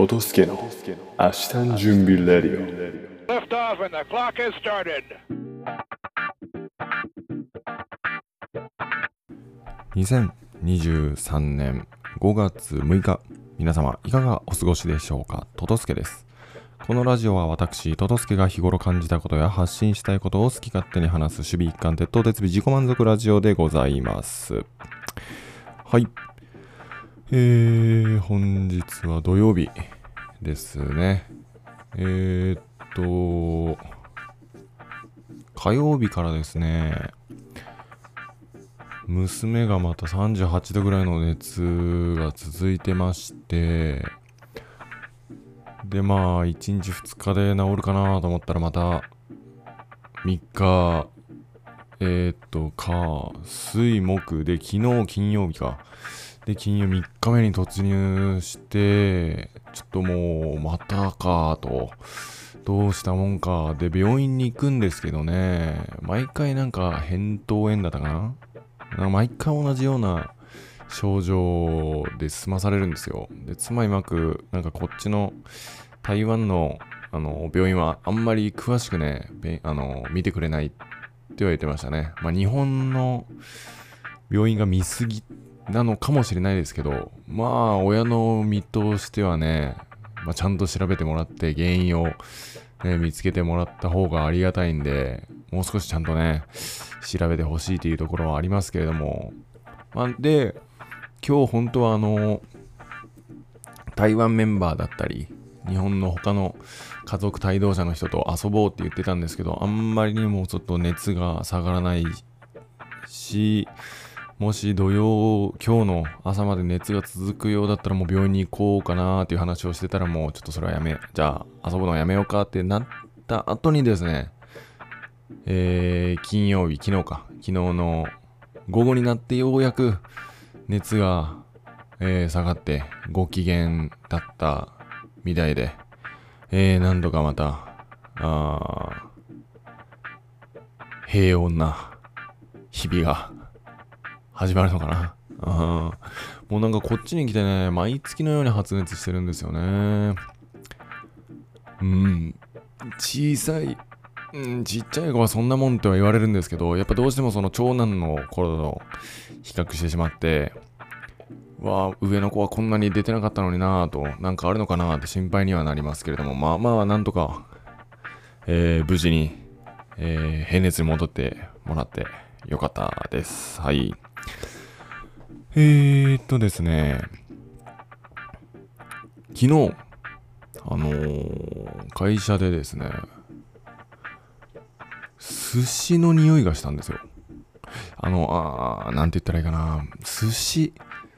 トトスケの明日の準備レディオ。Lift off and the clock has started. 2023年5月6日。皆様いかがお過ごしでしょうか？トトスケです。このラジオは私トトスケが日頃感じたことや発信したいことを好き勝手に話す守備一貫鉄頭鉄尾自己満足ラジオでございます。はいえー、本日は土曜日ですね。えー、っと火曜日からですね娘がまた38度ぐらいの熱が続いてましてでまあ1日2日で治るかなと思ったらまた3日えー、っとか水木で昨日金曜日か。で金曜3日目に突入してちょっともうまたかとどうしたもんかで病院に行くんですけどね毎回なんか扁桃炎だったかな毎回同じような症状で済まされるんですよ。で、妻いまく、なんかこっちの台湾のあの病院はあんまり詳しくね、あの見てくれないって言われてましたね。まあ日本の病院が見すぎなのかもしれないですけど、まあ親の身としてはね、まあ、ちゃんと調べてもらって原因を、ね、見つけてもらった方がありがたいんで、もう少しちゃんとね、調べてほしいというところはありますけれども、まあ、で、今日本当はあの、台湾メンバーだったり、日本の他の家族帯同者の人と遊ぼうって言ってたんですけど、あんまりにもちょっと熱が下がらないし、もし土曜、今日の朝まで熱が続くようだったらもう病院に行こうかなっていう話をしてたらもうちょっとそれはやめ、じゃあ遊ぶのやめようかってなった後にですね、えー、金曜日、昨日か、昨日の午後になってようやく熱が、えー、下がってご機嫌だったみたいで、えー、何度かまた、あ平穏な日々が始まるのかな。あもうなんかこっちに来てね、毎月のように発熱してるんですよね。うん。小さいうん、ちっちゃい子はそんなもんとは言われるんですけど、やっぱどうしてもその長男の頃と比較してしまって、わあ、上の子はこんなに出てなかったのになぁと、なんかあるのかなぁって心配にはなりますけれども、まあまあ、なんとか、えー、無事に、えー、平熱に戻ってもらってよかったです。はい。えー、っとですね、昨日、あのー、会社でですね、寿司の匂いがしたんですよ。あの、あなんて言ったらいいかな。寿司、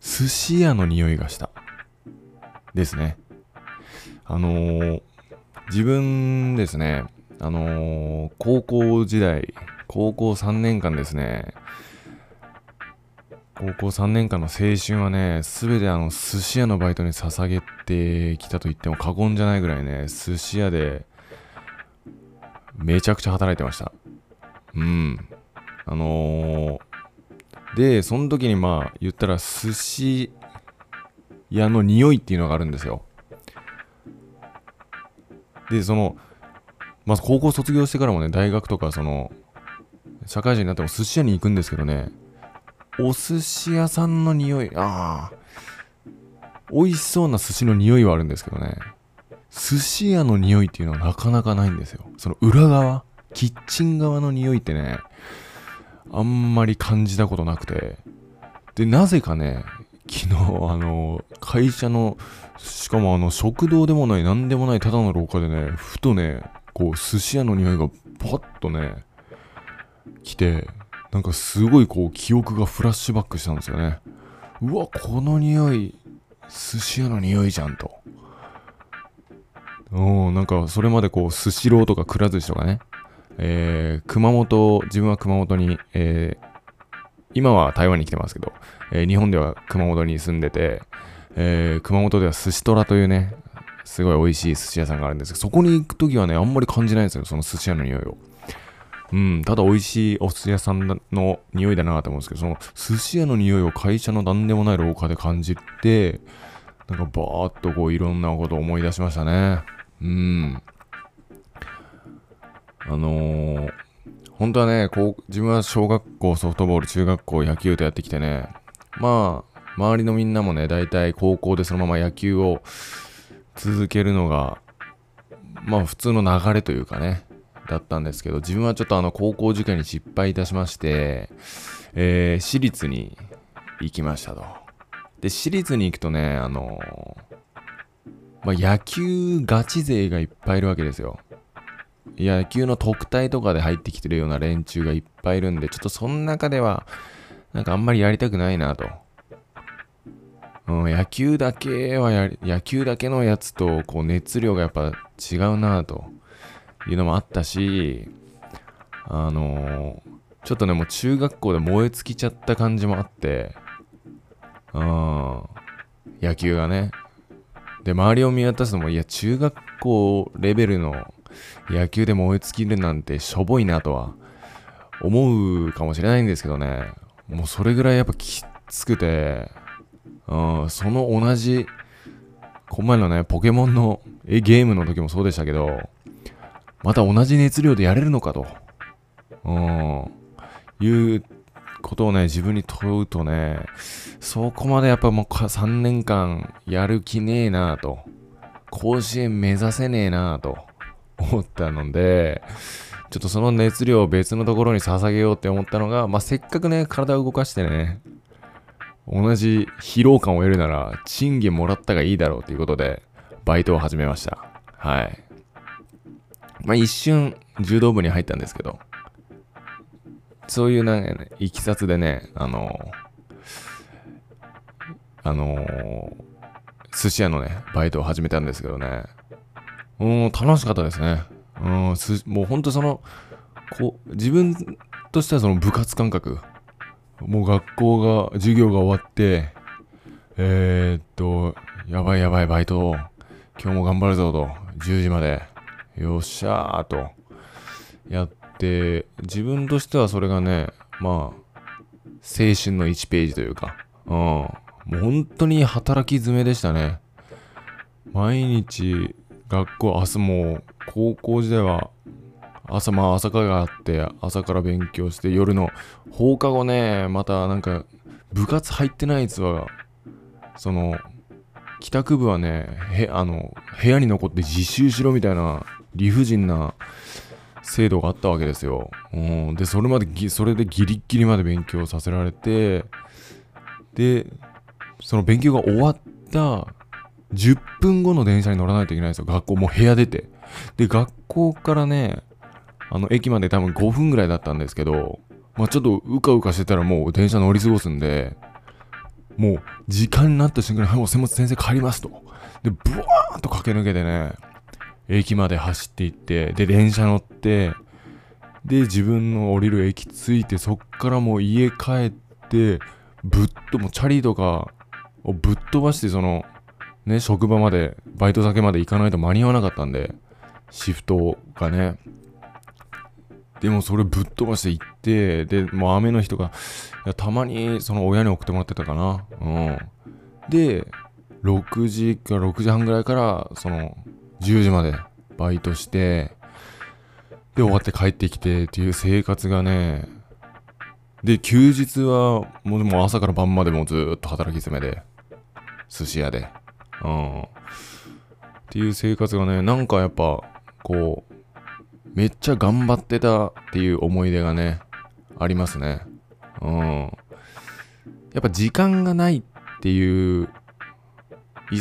寿司屋の匂いがした。ですね。あのー、自分ですね、あのー、高校時代、高校3年間ですね、高校3年間の青春はね、すべてあの、寿司屋のバイトに捧げてきたと言っても過言じゃないぐらいね、寿司屋で、めちゃくちゃ働いてました。うん。あのー、で、その時にまあ、言ったら寿司屋の匂いっていうのがあるんですよ。で、その、まず高校卒業してからもね、大学とか、その、社会人になっても寿司屋に行くんですけどね、お寿司屋さんの匂い、ああ、美味しそうな寿司の匂いはあるんですけどね、寿司屋の匂いっていうのはなかなかないんですよ。その裏側、キッチン側の匂いってね、あんまり感じたことなくて。で、なぜかね、昨日、あの、会社の、しかもあの、食堂でもない、なんでもない、ただの廊下でね、ふとね、こう、寿司屋の匂いがパッとね、来て、なんかすごいこう、記憶がフラッシュバックしたんですよね。うわ、この匂い、寿司屋の匂いじゃんと。うん、なんかそれまでこう、スシローとかくら寿司とかね、えー、熊本、自分は熊本に、えー、今は台湾に来てますけど、えー、日本では熊本に住んでて、えー、熊本では寿司トラというね、すごい美味しい寿司屋さんがあるんですけど、そこに行くときはね、あんまり感じないんですよ、その寿司屋の匂いを。うん、ただ美味しいお寿司屋さんの匂いだなと思うんですけど、その寿司屋の匂いを会社の何でもない廊下で感じて、なんかバーッとこういろんなことを思い出しましたね。うん。あのー、本当はね、こう、自分は小学校ソフトボール、中学校野球とやってきてね、まあ、周りのみんなもね、大体高校でそのまま野球を続けるのが、まあ普通の流れというかね、だったんですけど、自分はちょっとあの高校受験に失敗いたしまして、えー私立に行きましたと。で、私立に行くとね、あのまあ、野球ガチ勢がいっぱいいるわけですよ。野球の特待とかで入ってきてるような連中がいっぱいいるんで、ちょっとその中では、なんかあんまりやりたくないなと。うん、野球だけはや、野球だけのやつと、こう熱量がやっぱ違うなというのもあったし、あのちょっとね、もう中学校で燃え尽きちゃった感じもあって、うん、野球がね。で、周りを見渡すのも、いや、中学校レベルの野球で燃え尽きるなんてしょぼいなとは思うかもしれないんですけどね。もうそれぐらいやっぱきつくて、うん、その同じ、この前のね、ポケモンのえゲームの時もそうでしたけど、また同じ熱量でやれるのかと、うん、いうことをね、自分に問うとね、そこまでやっぱもう3年間やる気ねえなぁと、甲子園目指せねえなぁと思ったので、ちょっとその熱量を別のところに捧げようって思ったのが、まあ、せっかくね、体を動かしてね、同じ疲労感を得るなら、賃金もらったがいいだろうということで、バイトを始めました。はい。まあ、一瞬、柔道部に入ったんですけど、そういうなんかね、いきさつでね、あのあの寿司屋のね、バイトを始めたんですけどね、うん、楽しかったですね。うん、もうほんとその、こう、自分としてはその部活感覚、もう学校が、授業が終わって、えー、っと、やばいやばいバイト、今日も頑張るぞと、10時まで、よっしゃーと、やって、自分としてはそれがね、まあ、青春の1ページというか、うん、もう本当に働き詰めでしたね。毎日、学校、明日もう、高校時代は、朝、まあ朝会があって、朝から勉強して、夜の放課後ね、またなんか、部活入ってないやつは、その、帰宅部はね、へ、あの、部屋に残って自習しろみたいな、理不尽な制度があったわけですよ。うん。で、それまで、それでギリギリまで勉強させられて、で、その勉強が終わった10分後の電車に乗らないといけないんですよ。学校もう部屋出て。で、学校からね、あの、駅まで多分5分ぐらいだったんですけど、まあちょっとうかうかしてたらもう電車乗り過ごすんで、もう時間になった瞬間に、はい、もう先生帰りますと。で、ブワーンと駆け抜けてね、駅まで走って行って、で、電車乗って、で、自分の降りる駅着いて、そっからもう家帰って、ぶっと、もうチャリとかをぶっ飛ばして、その、ね、職場まで、バイト先まで行かないと間に合わなかったんで、シフトがね。でもそれぶっ飛ばして行って、で、もう雨の日とか、たまにその親に送ってもらってたかな。うん。で、6時か6時半ぐらいから、その、10時までバイトして、で、終わって帰ってきてっていう生活がね、で、休日はもうも朝から晩までもうずっと働き詰めで、寿司屋で。うん。っていう生活がね、なんかやっぱ、こう、めっちゃ頑張ってたっていう思い出がね、ありますね。うん。やっぱ時間がないっていう、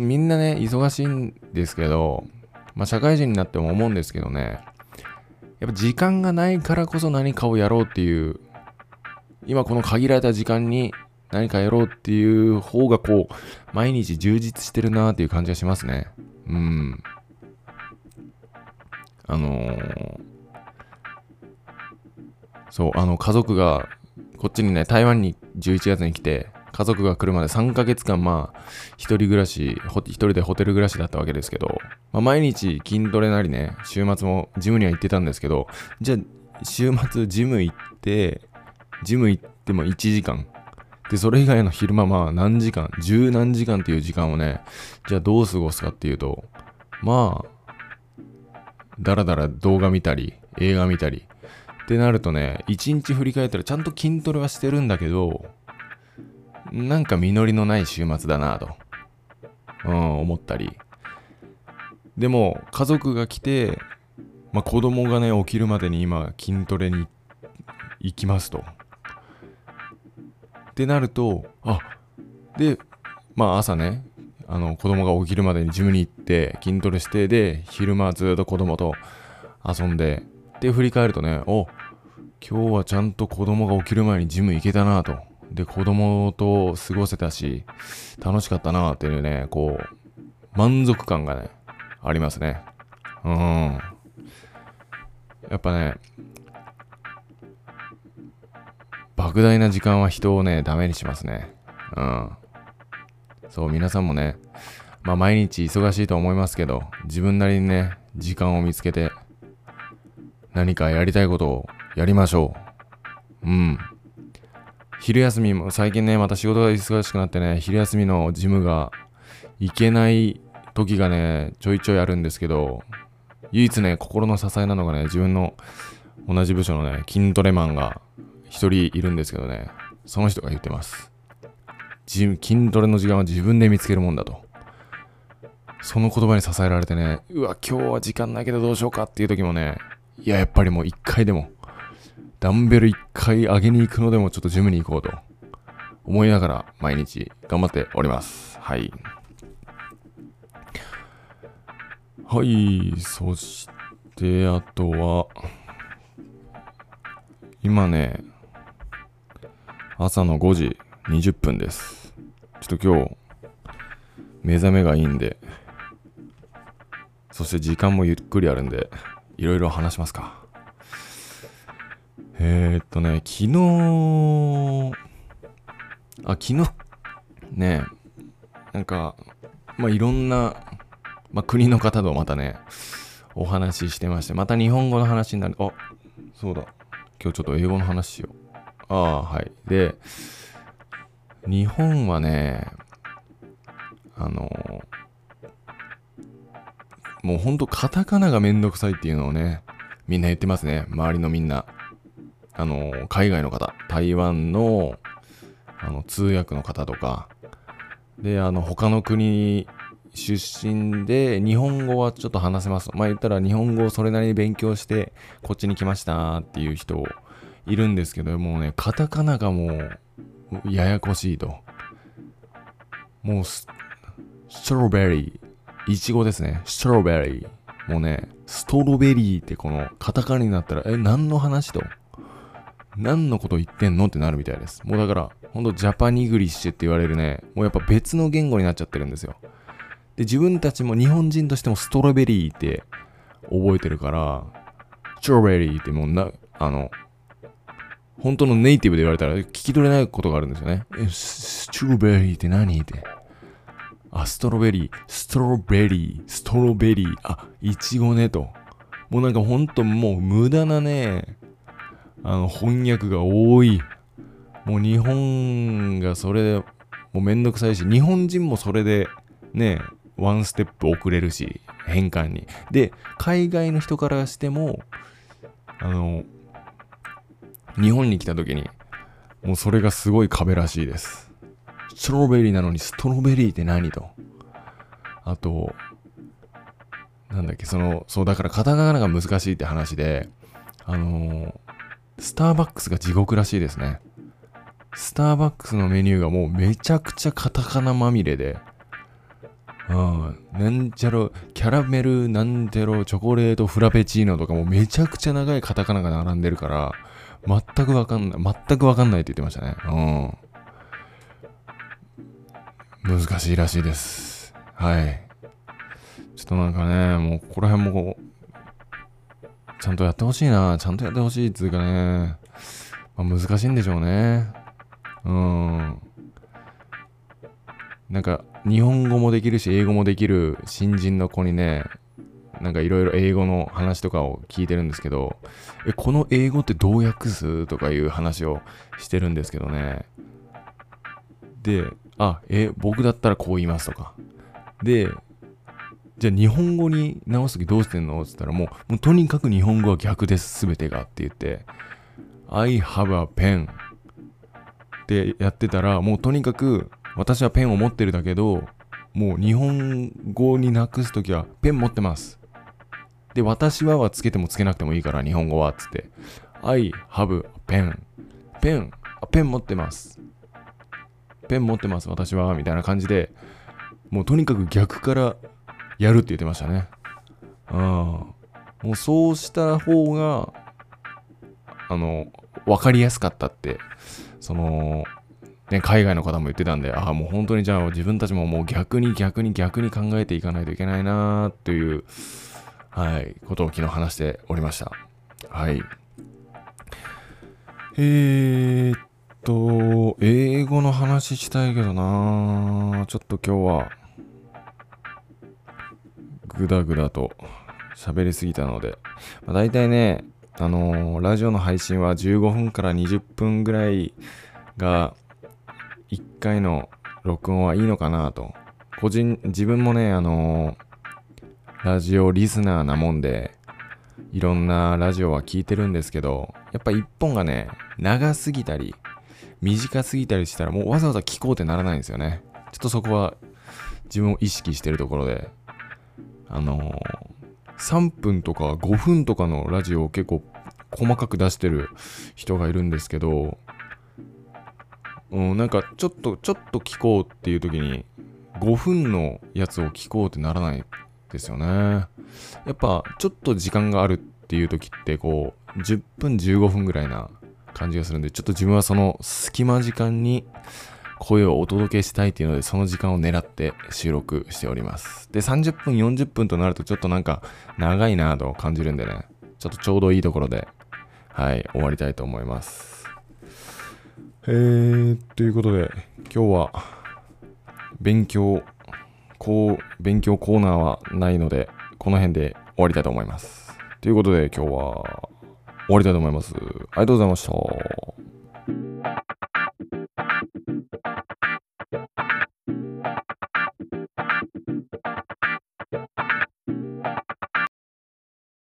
みんなね、忙しいんですけど、まあ社会人になっても思うんですけどね、やっぱ時間がないからこそ何かをやろうっていう、今この限られた時間に何かやろうっていう方がこう、毎日充実してるなーっていう感じがしますね。うん。あのーそう、あの、家族が、こっちにね、台湾に11月に来て、家族が来るまで3ヶ月間、まあ、一人暮らし、一人でホテル暮らしだったわけですけど、まあ、毎日筋トレなりね、週末もジムには行ってたんですけど、じゃあ、週末ジム行って、ジム行っても1時間。で、それ以外の昼間、まあ何時間、十何時間っていう時間をね、じゃあどう過ごすかっていうと、まあ、だらだら動画見たり、映画見たり、ってなるとね、一日振り返ったらちゃんと筋トレはしてるんだけど、なんか実りのない週末だなと、うん、思ったり。でも、家族が来て、まあ子供がね、起きるまでに今筋トレに行きますと。ってなると、あ、で、まあ朝ね、あの子供が起きるまでにジムに行って筋トレして、で、昼間ずっと子供と遊んで、で、振り返るとね、お、今日はちゃんと子供が起きる前にジム行けたなと。で、子供と過ごせたし、楽しかったなっていうね、こう、満足感がね、ありますね。うん。やっぱね、莫大な時間は人をね、ダメにしますね。うん。そう、皆さんもね、まあ毎日忙しいと思いますけど、自分なりにね、時間を見つけて、何かやりたいことをやりましょう。うん。昼休みも、最近ね、また仕事が忙しくなってね、昼休みのジムが行けない時がね、ちょいちょいあるんですけど、唯一ね、心の支えなのがね、自分の同じ部署のね、筋トレマンが一人いるんですけどね、その人が言ってます。ジム筋トレの時間は自分で見つけるもんだと。その言葉に支えられてね、うわ、今日は時間ないけどどうしようかっていう時もね、いや、やっぱりもう一回でも、ダンベル一回上げに行くのでもちょっとジムに行こうと思いながら毎日頑張っております。はい。はい、そして、あとは、今ね、朝の5時20分です。ちょっと今日、目覚めがいいんで、そして時間もゆっくりあるんで、いろいろ話しますか。えー、っとね、昨日、あ、昨日、ね、なんか、まあ、いろんな、まあ、国の方とまたね、お話ししてまして、また日本語の話になる。あ、そうだ。今日ちょっと英語の話しよう。ああ、はい。で、日本はね、あのもうほんとカタカナがめんどくさいっていうのをね、みんな言ってますね。周りのみんな。あの、海外の方、台湾の、あの、通訳の方とか、で、あの、他の国出身で、日本語はちょっと話せます。まあ言ったら日本語をそれなりに勉強して、こっちに来ましたっていう人いるんですけど、もうね、カタカナがもう、ややこしいと。もうス、ストロベリー、いちごですね。ストロベリー。もうね、ストロベリーってこのカタカナになったら、え、何の話と？何のこと言ってんのってなるみたいです。もうだから、ほんとジャパニグリッシュって言われるね、もうやっぱ別の言語になっちゃってるんですよ。で、自分たちも日本人としてもストロベリーって覚えてるから、ストロベリーってもうな、あの、本当のネイティブで言われたら聞き取れないことがあるんですよね。え、スストロベリーって何って。あ、ストロベリー、ストロベリー、ストロベリー、あ、イチゴねと。もうなんかほんともう無駄なね、あの翻訳が多い。もう日本がそれでもうめんどくさいし、日本人もそれでね、ワンステップ遅れるし、変換に。で、海外の人からしても、あの、日本に来た時に、もうそれがすごい壁らしいです。ストロベリーなのにストロベリーって何と。あと、なんだっけ、その、そう、だからカタカナが難しいって話で、あのースターバックスが地獄らしいですね。スターバックスのメニューがもうめちゃくちゃカタカナまみれで、うん、なんちゃら、キャラメル、なんちゃら、チョコレート、フラペチーノとかもうめちゃくちゃ長いカタカナが並んでるから、全くわかんない、全くわかんないって言ってましたね。うん。難しいらしいです。はい。ちょっとなんかね、もうここら辺もこう、ちゃんとやってほしいな。ちゃんとやってほしいっていうかね。まあ、難しいんでしょうね。うん。なんか、日本語もできるし、英語もできる新人の子にね、なんかいろいろ英語の話とかを聞いてるんですけど、え、この英語ってどう訳すとかいう話をしてるんですけどね。で、あ、え、僕だったらこう言いますとか。で、じゃあ日本語に直すときどうしてんの？って言ったらもう、もうとにかく日本語は逆です、すべてがって言って、I have a pen ってやってたら、もうとにかく私はペンを持ってるだけど、もう日本語になくすときはペン持ってます。で、私ははつけてもつけなくてもいいから、日本語はっつって。I have a pen. ペン、ペン持ってます。ペン持ってます、私は、みたいな感じで、もうとにかく逆からやるって言ってましたね。うん。もうそうした方が、あの、わかりやすかったって、その、ね、海外の方も言ってたんで、ああ、もう本当にじゃあ自分たちももう逆に逆に逆に考えていかないといけないなという、はい、ことを昨日話しておりました。はい。えー、っと、英語の話したいけどなちょっと今日は、ぐだぐだと喋りすぎたので、まあ、大体ね、あのーラジオの配信は15分から20分ぐらいが1回の録音はいいのかなと。個人、自分もね、あのーラジオリスナーなもんで、いろんなラジオは聞いてるんですけど、やっぱ一本がね、長すぎたり、短すぎたりしたらもうわざわざ聞こうってならないんですよね。ちょっとそこは自分を意識してるところで、あの3分とか5分とかのラジオを結構細かく出してる人がいるんですけど、うん、なんかちょっと、ちょっと聞こうっていう時に5分のやつを聞こうってならないですよね。やっぱちょっと時間があるっていう時ってこう10分15分ぐらいな感じがするんでちょっと自分はその隙間時間に声をお届けしたいっていうのでその時間を狙って収録しております。で30分40分となるとちょっとなんか長いなぁと感じるんでねちょっとちょうどいいところではい終わりたいと思います。えー、ということで今日は勉強こう勉強コーナーはないのでこの辺で終わりたいと思います。ということで今日は終わりたいと思います。ありがとうございました。